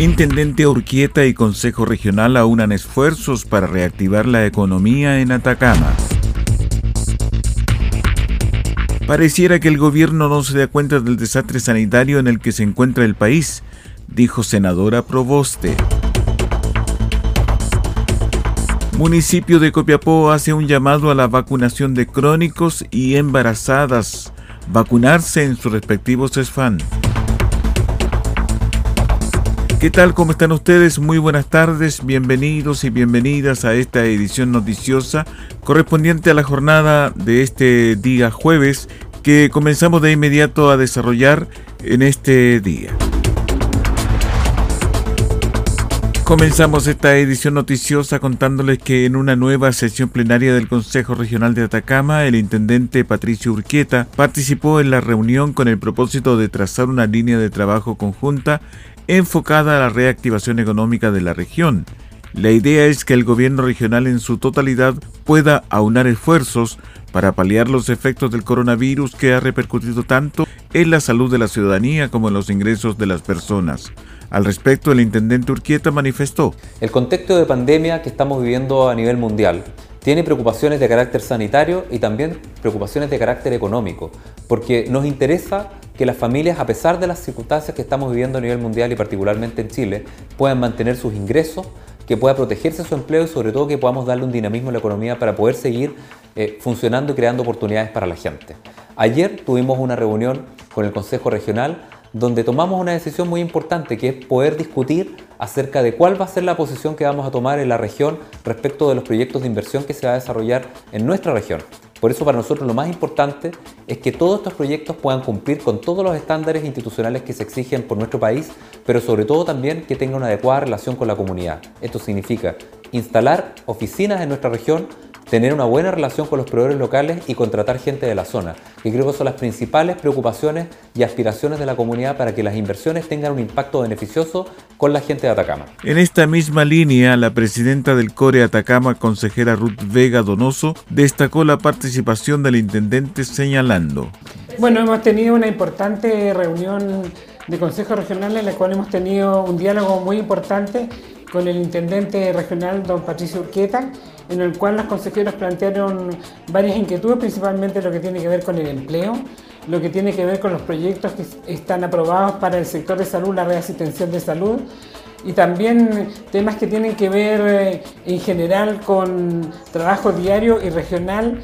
Intendente Urquieta y Consejo Regional aunan esfuerzos para reactivar la economía en Atacama. Pareciera que el gobierno no se da cuenta del desastre sanitario en el que se encuentra el país, dijo senadora Proboste. Municipio de Copiapó hace un llamado a la vacunación de crónicos y embarazadas. Vacunarse en sus respectivos SFAN. ¿Qué tal? ¿Cómo están ustedes? Muy buenas tardes, bienvenidos y bienvenidas a esta edición noticiosa correspondiente a la jornada de este día jueves que comenzamos de inmediato a desarrollar en este día. Comenzamos esta edición noticiosa contándoles que en una nueva sesión plenaria del Consejo Regional de Atacama, el intendente Patricio Urquieta participó en la reunión con el propósito de trazar una línea de trabajo conjunta enfocada a la reactivación económica de la región. La idea es que el gobierno regional en su totalidad pueda aunar esfuerzos para paliar los efectos del coronavirus que ha repercutido tanto en la salud de la ciudadanía como en los ingresos de las personas. Al respecto, el intendente Urquieta manifestó. El contexto de pandemia que estamos viviendo a nivel mundial tiene preocupaciones de carácter sanitario y también preocupaciones de carácter económico, porque nos interesa que las familias, a pesar de las circunstancias que estamos viviendo a nivel mundial y particularmente en Chile, puedan mantener sus ingresos, que pueda protegerse su empleo y sobre todo que podamos darle un dinamismo a la economía para poder seguir eh, funcionando y creando oportunidades para la gente. Ayer tuvimos una reunión con el Consejo Regional donde tomamos una decisión muy importante que es poder discutir acerca de cuál va a ser la posición que vamos a tomar en la región respecto de los proyectos de inversión que se va a desarrollar en nuestra región. Por eso para nosotros lo más importante es que todos estos proyectos puedan cumplir con todos los estándares institucionales que se exigen por nuestro país, pero sobre todo también que tengan una adecuada relación con la comunidad. Esto significa instalar oficinas en nuestra región tener una buena relación con los proveedores locales y contratar gente de la zona, que creo que son las principales preocupaciones y aspiraciones de la comunidad para que las inversiones tengan un impacto beneficioso con la gente de Atacama. En esta misma línea, la presidenta del CORE Atacama, consejera Ruth Vega Donoso, destacó la participación del intendente señalando. Bueno, hemos tenido una importante reunión de Consejo Regional en la cual hemos tenido un diálogo muy importante con el intendente regional, don Patricio Urqueta, en el cual los consejeros plantearon varias inquietudes, principalmente lo que tiene que ver con el empleo, lo que tiene que ver con los proyectos que están aprobados para el sector de salud, la reasistencial de salud, y también temas que tienen que ver eh, en general con trabajo diario y regional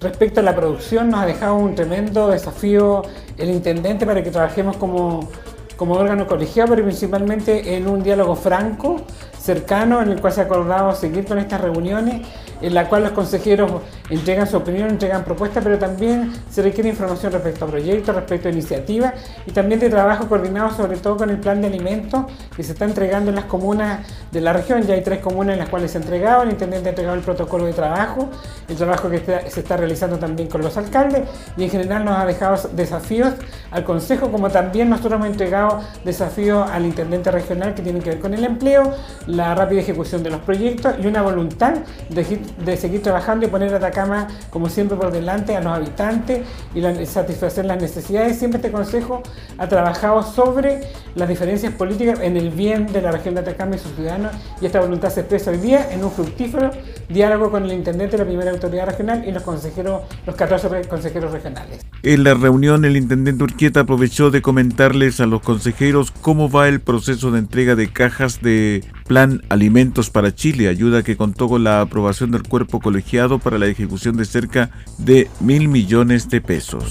respecto a la producción. Nos ha dejado un tremendo desafío el intendente para que trabajemos como, como órgano colegiado, pero principalmente en un diálogo franco cercano en el cual se ha acordado seguir con estas reuniones en la cual los consejeros entregan su opinión, entregan propuestas, pero también se requiere información respecto a proyectos, respecto a iniciativas y también de trabajo coordinado sobre todo con el plan de alimentos que se está entregando en las comunas de la región. Ya hay tres comunas en las cuales se ha entregado, el intendente ha entregado el protocolo de trabajo, el trabajo que se está realizando también con los alcaldes y en general nos ha dejado desafíos al Consejo, como también nosotros hemos entregado desafíos al intendente regional que tienen que ver con el empleo, la rápida ejecución de los proyectos y una voluntad de, seguir trabajando y poner a Atacama como siempre por delante a los habitantes y satisfacer las necesidades. Siempre este Consejo ha trabajado sobre las diferencias políticas en el bien de la región de Atacama y sus ciudadanos y esta voluntad se expresa hoy día en un fructífero diálogo con el intendente de la primera autoridad regional y los consejeros, los 14 consejeros regionales. En la reunión el intendente Urquieta aprovechó de comentarles a los consejeros cómo va el proceso de entrega de cajas de plan Alimentos para Chile, ayuda que contó con la aprobación del cuerpo colegiado para la ejecución de cerca de mil millones de pesos.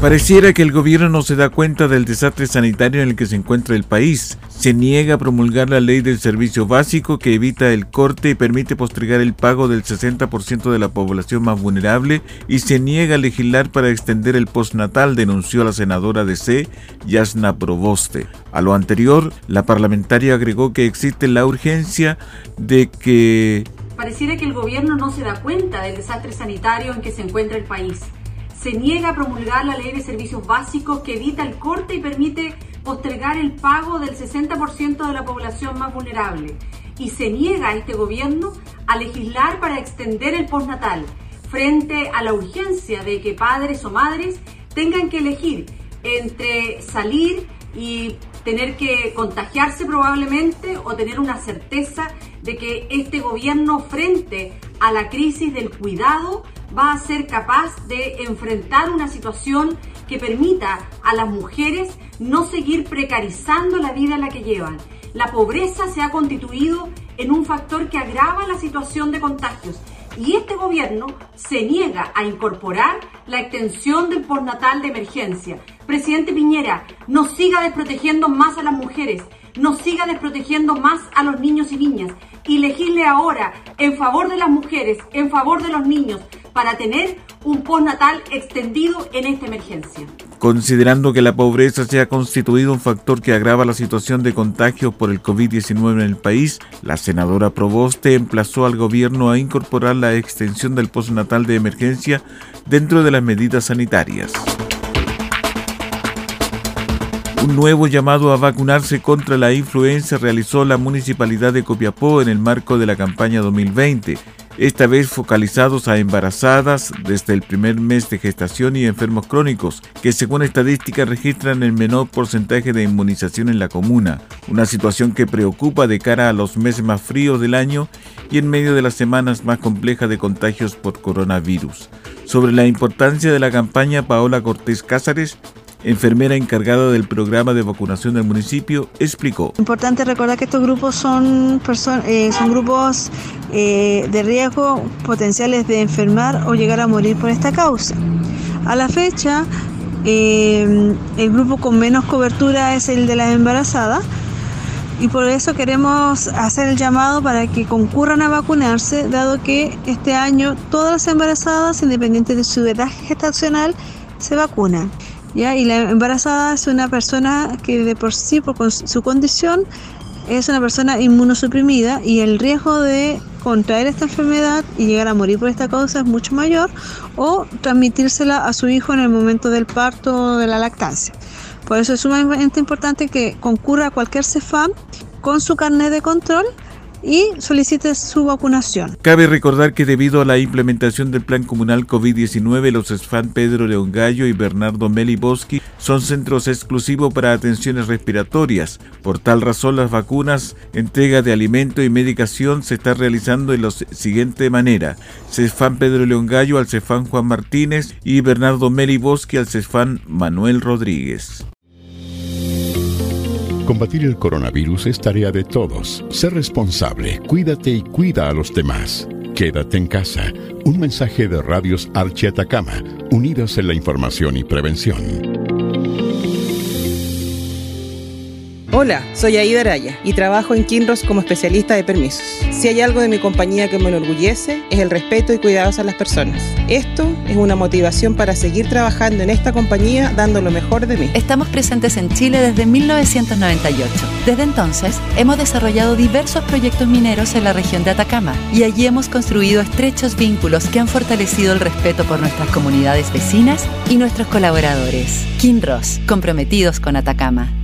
Pareciera que el gobierno no se da cuenta del desastre sanitario en el que se encuentra el país. Se niega a promulgar la ley del servicio básico que evita el corte y permite postergar el pago del 60% de la población más vulnerable y se niega a legislar para extender el postnatal, denunció la senadora de C, Yasna Proboste. A lo anterior, la parlamentaria agregó que existe la urgencia de que... Pareciera que el gobierno no se da cuenta del desastre sanitario en que se encuentra el país se niega a promulgar la ley de servicios básicos que evita el corte y permite postergar el pago del 60% de la población más vulnerable. Y se niega a este gobierno a legislar para extender el postnatal frente a la urgencia de que padres o madres tengan que elegir entre salir y tener que contagiarse probablemente o tener una certeza de que este gobierno frente a la crisis del cuidado va a ser capaz de enfrentar una situación que permita a las mujeres no seguir precarizando la vida en la que llevan. La pobreza se ha constituido en un factor que agrava la situación de contagios y este gobierno se niega a incorporar la extensión del postnatal de emergencia. Presidente Piñera, no siga desprotegiendo más a las mujeres, no siga desprotegiendo más a los niños y niñas y legisle ahora en favor de las mujeres, en favor de los niños, para tener un postnatal extendido en esta emergencia. Considerando que la pobreza se ha constituido un factor que agrava la situación de contagio por el COVID-19 en el país, la senadora Proboste emplazó al gobierno a incorporar la extensión del postnatal de emergencia dentro de las medidas sanitarias. Un nuevo llamado a vacunarse contra la influenza realizó la Municipalidad de Copiapó en el marco de la campaña 2020 esta vez focalizados a embarazadas desde el primer mes de gestación y enfermos crónicos, que según estadísticas registran el menor porcentaje de inmunización en la comuna, una situación que preocupa de cara a los meses más fríos del año y en medio de las semanas más complejas de contagios por coronavirus. Sobre la importancia de la campaña, Paola Cortés Cázares, enfermera encargada del programa de vacunación del municipio, explicó. Importante recordar que estos grupos son, eh, grupos eh, de riesgo potenciales de enfermar o llegar a morir por esta causa. A la fecha, eh, el grupo con menos cobertura es el de las embarazadas y por eso queremos hacer el llamado para que concurran a vacunarse, dado que este año todas las embarazadas, independiente de su edad gestacional, se vacunan. Y la embarazada es una persona que de por sí, por su condición, es una persona inmunosuprimida y el riesgo de contraer esta enfermedad y llegar a morir por esta causa es mucho mayor o transmitírsela a su hijo en el momento del parto o de la lactancia. Por eso es sumamente importante que concurra a cualquier CEFAM con su carnet de control y solicite su vacunación. Cabe recordar que debido a la implementación del Plan Comunal COVID-19, los SFAN Pedro León Gallo y Bernardo Meliboski son centros exclusivos para atenciones respiratorias. Por tal razón, las vacunas, entrega de alimento y medicación se está realizando de la siguiente manera. CEFAN Pedro León Gallo al CEFAN Juan Martínez y Bernardo Meliboski al CEFAN Manuel Rodríguez. Combatir el coronavirus es tarea de todos. Sé responsable, cuídate y cuida a los demás. Quédate en casa. Un mensaje de Radios Archi Atacama, unidos en la información y prevención. Hola, soy Aida Araya y trabajo en Kinross como especialista de permisos. Si hay algo de mi compañía que me enorgullece, es el respeto y cuidados a las personas. Esto es una motivación para seguir trabajando en esta compañía dando lo mejor de mí. Estamos presentes en Chile desde 1998. Desde entonces, hemos desarrollado diversos proyectos mineros en la región de Atacama y allí hemos construido estrechos vínculos que han fortalecido el respeto por nuestras comunidades vecinas y nuestros colaboradores. Kinross, comprometidos con Atacama.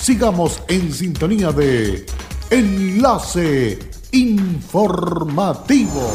Sigamos en sintonía de Enlace Informativo.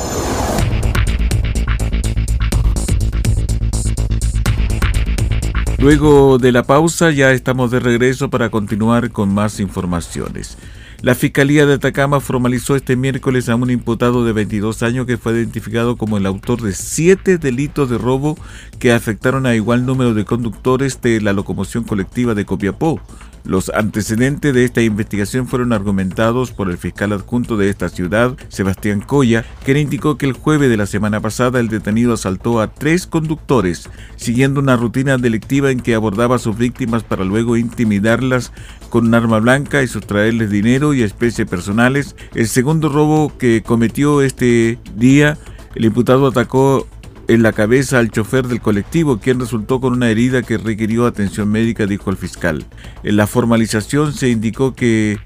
Luego de la pausa ya estamos de regreso para continuar con más informaciones. La Fiscalía de Atacama formalizó este miércoles a un imputado de 22 años que fue identificado como el autor de siete delitos de robo que afectaron a igual número de conductores de la locomoción colectiva de Copiapó. Los antecedentes de esta investigación fueron argumentados por el fiscal adjunto de esta ciudad, Sebastián Coya, quien indicó que el jueves de la semana pasada el detenido asaltó a tres conductores, siguiendo una rutina delictiva en que abordaba a sus víctimas para luego intimidarlas con un arma blanca y sustraerles dinero y especies personales. El segundo robo que cometió este día, el imputado atacó en la cabeza al chofer del colectivo, quien resultó con una herida que requirió atención médica, dijo el fiscal. En la formalización se indicó que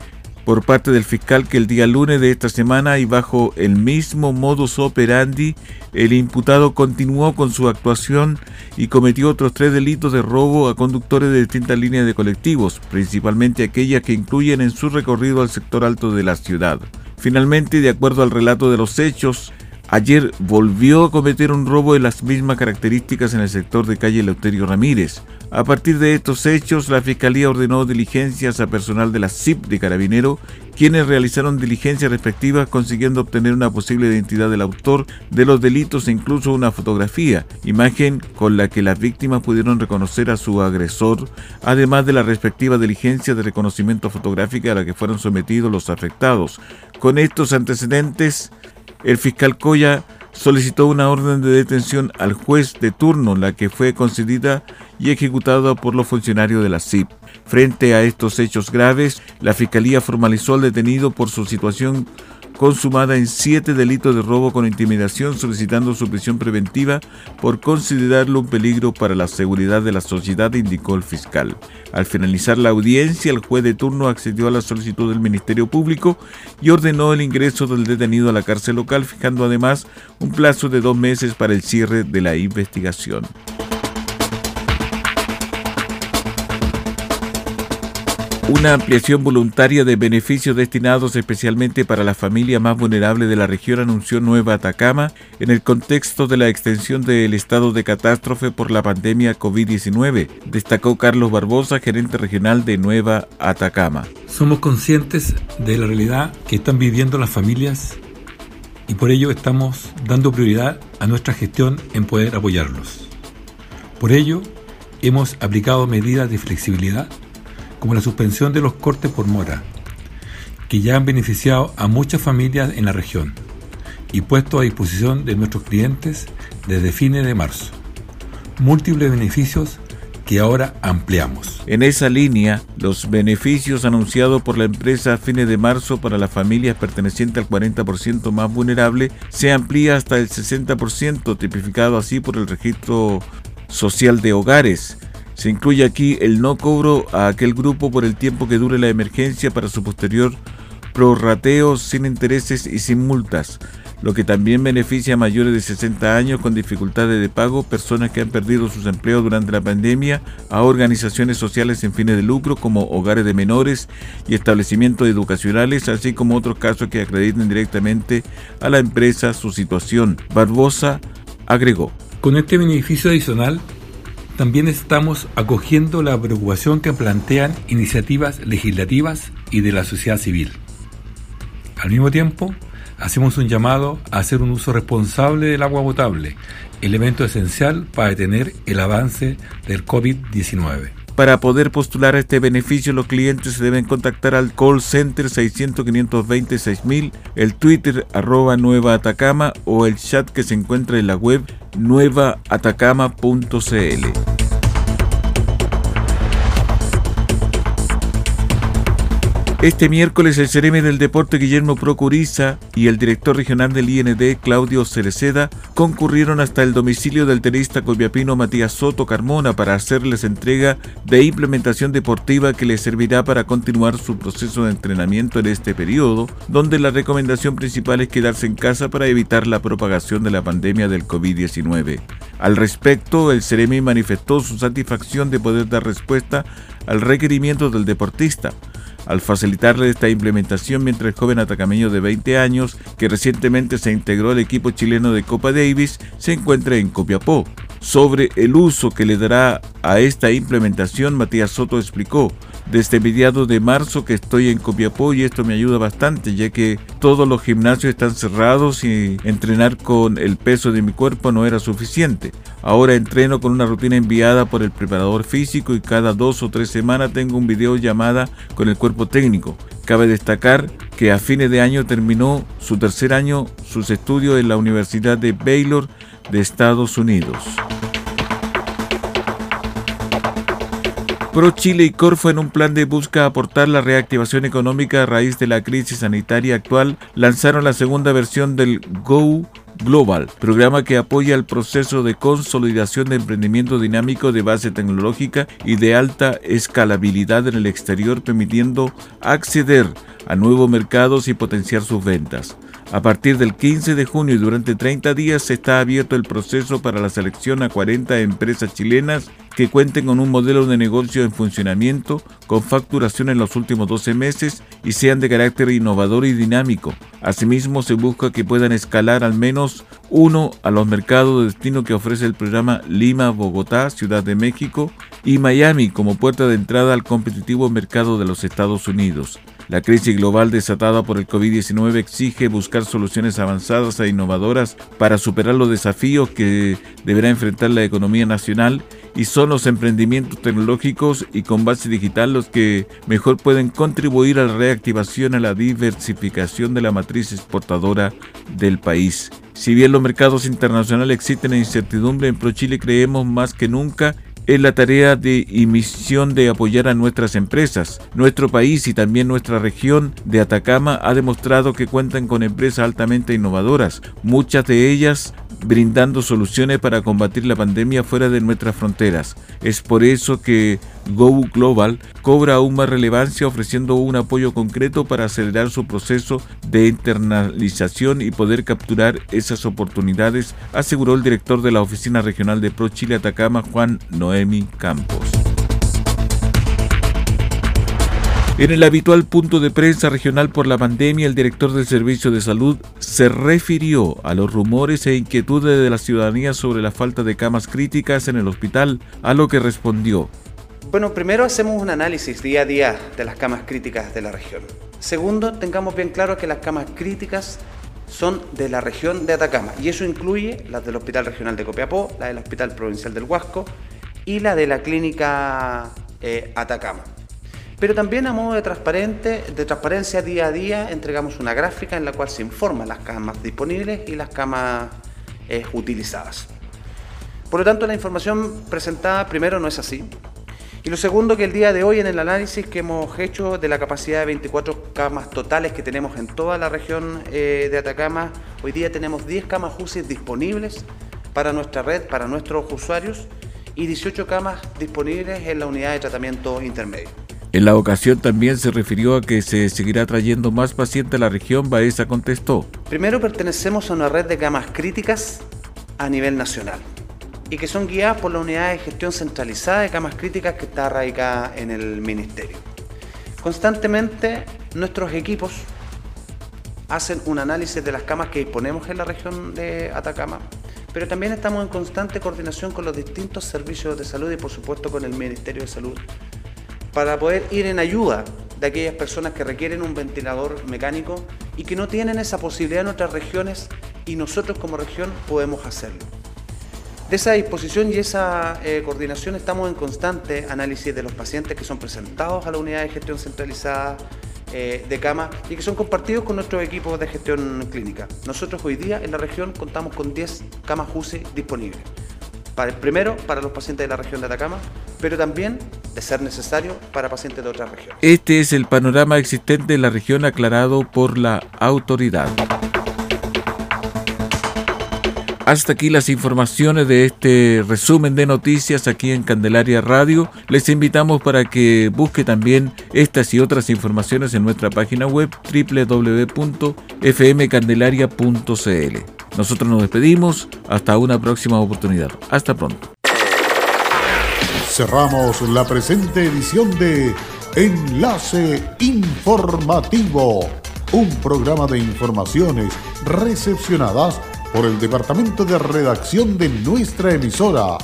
por parte del fiscal que el día lunes de esta semana y bajo el mismo modus operandi, el imputado continuó con su actuación y cometió otros tres delitos de robo a conductores de distintas líneas de colectivos, principalmente aquellas que incluyen en su recorrido al sector alto de la ciudad. Finalmente, de acuerdo al relato de los hechos, Ayer volvió a cometer un robo de las mismas características en el sector de calle Leuterio Ramírez. A partir de estos hechos, la Fiscalía ordenó diligencias a personal de la CIP de Carabinero, quienes realizaron diligencias respectivas consiguiendo obtener una posible identidad del autor de los delitos e incluso una fotografía, imagen con la que las víctimas pudieron reconocer a su agresor, además de la respectiva diligencia de reconocimiento fotográfica a la que fueron sometidos los afectados. Con estos antecedentes, el fiscal Coya solicitó una orden de detención al juez de turno, la que fue concedida y ejecutada por los funcionarios de la CIP. Frente a estos hechos graves, la Fiscalía formalizó al detenido por su situación consumada en siete delitos de robo con intimidación, solicitando su prisión preventiva por considerarlo un peligro para la seguridad de la sociedad, indicó el fiscal. Al finalizar la audiencia, el juez de turno accedió a la solicitud del Ministerio Público y ordenó el ingreso del detenido a la cárcel local, fijando además un plazo de dos meses para el cierre de la investigación. Una ampliación voluntaria de beneficios destinados especialmente para la familia más vulnerable de la región anunció Nueva Atacama en el contexto de la extensión del estado de catástrofe por la pandemia COVID-19, destacó Carlos Barbosa, gerente regional de Nueva Atacama. Somos conscientes de la realidad que están viviendo las familias y por ello estamos dando prioridad a nuestra gestión en poder apoyarlos. Por ello, hemos aplicado medidas de flexibilidad como la suspensión de los cortes por mora, que ya han beneficiado a muchas familias en la región y puesto a disposición de nuestros clientes desde fines de marzo. Múltiples beneficios que ahora ampliamos. En esa línea, los beneficios anunciados por la empresa a fines de marzo para las familias pertenecientes al 40% más vulnerable se amplía hasta el 60%, tipificado así por el registro social de hogares, se incluye aquí el no cobro a aquel grupo por el tiempo que dure la emergencia para su posterior prorrateo sin intereses y sin multas, lo que también beneficia a mayores de 60 años con dificultades de pago, personas que han perdido sus empleos durante la pandemia, a organizaciones sociales sin fines de lucro como hogares de menores y establecimientos educacionales, así como otros casos que acrediten directamente a la empresa su situación. Barbosa agregó. Con este beneficio adicional, también estamos acogiendo la preocupación que plantean iniciativas legislativas y de la sociedad civil. Al mismo tiempo, hacemos un llamado a hacer un uso responsable del agua potable, elemento esencial para detener el avance del COVID-19. Para poder postular este beneficio, los clientes se deben contactar al call center 600 520 6000, el Twitter arroba Nueva Atacama o el chat que se encuentra en la web nuevaatacama.cl. Este miércoles el Cereme del Deporte Guillermo Procuriza y el director regional del IND Claudio Cereceda concurrieron hasta el domicilio del tenista copiapino Matías Soto Carmona para hacerles entrega de implementación deportiva que les servirá para continuar su proceso de entrenamiento en este periodo, donde la recomendación principal es quedarse en casa para evitar la propagación de la pandemia del COVID-19. Al respecto, el Cereme manifestó su satisfacción de poder dar respuesta al requerimiento del deportista al facilitarle esta implementación mientras el joven atacameño de 20 años, que recientemente se integró al equipo chileno de Copa Davis, se encuentra en Copiapó. Sobre el uso que le dará a esta implementación, Matías Soto explicó, desde mediados de marzo que estoy en Copiapó y esto me ayuda bastante ya que todos los gimnasios están cerrados y entrenar con el peso de mi cuerpo no era suficiente. Ahora entreno con una rutina enviada por el preparador físico y cada dos o tres semanas tengo un video llamada con el cuerpo técnico. Cabe destacar que a fines de año terminó su tercer año sus estudios en la Universidad de Baylor de Estados Unidos. Pro Chile y Corfo en un plan de busca aportar la reactivación económica a raíz de la crisis sanitaria actual lanzaron la segunda versión del Go Global, programa que apoya el proceso de consolidación de emprendimiento dinámico de base tecnológica y de alta escalabilidad en el exterior, permitiendo acceder a nuevos mercados y potenciar sus ventas. A partir del 15 de junio y durante 30 días está abierto el proceso para la selección a 40 empresas chilenas que cuenten con un modelo de negocio en funcionamiento, con facturación en los últimos 12 meses y sean de carácter innovador y dinámico. Asimismo, se busca que puedan escalar al menos uno a los mercados de destino que ofrece el programa Lima, Bogotá, Ciudad de México y Miami como puerta de entrada al competitivo mercado de los Estados Unidos. La crisis global desatada por el COVID-19 exige buscar soluciones avanzadas e innovadoras para superar los desafíos que deberá enfrentar la economía nacional y son los emprendimientos tecnológicos y con base digital los que mejor pueden contribuir a la reactivación a la diversificación de la matriz exportadora del país. Si bien los mercados internacionales existen en incertidumbre, en ProChile creemos más que nunca es la tarea de y misión de apoyar a nuestras empresas. Nuestro país y también nuestra región de Atacama ha demostrado que cuentan con empresas altamente innovadoras, muchas de ellas brindando soluciones para combatir la pandemia fuera de nuestras fronteras. Es por eso que Go Global cobra aún más relevancia ofreciendo un apoyo concreto para acelerar su proceso de internalización y poder capturar esas oportunidades, aseguró el director de la Oficina Regional de Pro Chile Atacama, Juan Noemi Campos. En el habitual punto de prensa regional por la pandemia, el director del Servicio de Salud se refirió a los rumores e inquietudes de la ciudadanía sobre la falta de camas críticas en el hospital, a lo que respondió. Bueno, primero hacemos un análisis día a día de las camas críticas de la región. Segundo, tengamos bien claro que las camas críticas son de la región de Atacama y eso incluye las del Hospital Regional de Copiapó, la del Hospital Provincial del Huasco y la de la Clínica eh, Atacama. Pero también a modo de, transparente, de transparencia día a día entregamos una gráfica en la cual se informa las camas disponibles y las camas eh, utilizadas. Por lo tanto, la información presentada primero no es así. Y lo segundo, que el día de hoy en el análisis que hemos hecho de la capacidad de 24 camas totales que tenemos en toda la región eh, de Atacama, hoy día tenemos 10 camas UCI disponibles para nuestra red, para nuestros usuarios, y 18 camas disponibles en la unidad de tratamiento intermedio. En la ocasión también se refirió a que se seguirá trayendo más pacientes a la región. Baeza contestó. Primero pertenecemos a una red de camas críticas a nivel nacional y que son guiadas por la unidad de gestión centralizada de camas críticas que está radicada en el ministerio. Constantemente nuestros equipos hacen un análisis de las camas que disponemos en la región de Atacama, pero también estamos en constante coordinación con los distintos servicios de salud y por supuesto con el Ministerio de Salud para poder ir en ayuda de aquellas personas que requieren un ventilador mecánico y que no tienen esa posibilidad en otras regiones y nosotros como región podemos hacerlo. De esa disposición y esa eh, coordinación estamos en constante análisis de los pacientes que son presentados a la unidad de gestión centralizada eh, de cama y que son compartidos con nuestro equipo de gestión clínica. Nosotros hoy día en la región contamos con 10 camas UCI disponibles primero para los pacientes de la región de Atacama, pero también, de ser necesario, para pacientes de otras regiones. Este es el panorama existente en la región aclarado por la autoridad. Hasta aquí las informaciones de este resumen de noticias aquí en Candelaria Radio. Les invitamos para que busque también estas y otras informaciones en nuestra página web www.fmcandelaria.cl. Nosotros nos despedimos hasta una próxima oportunidad. Hasta pronto. Cerramos la presente edición de Enlace Informativo, un programa de informaciones recepcionadas por el departamento de redacción de nuestra emisora.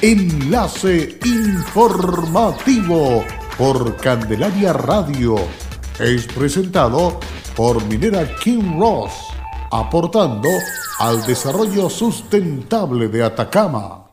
Enlace informativo por Candelaria Radio. Es presentado por Minera King Ross, aportando al desarrollo sustentable de Atacama.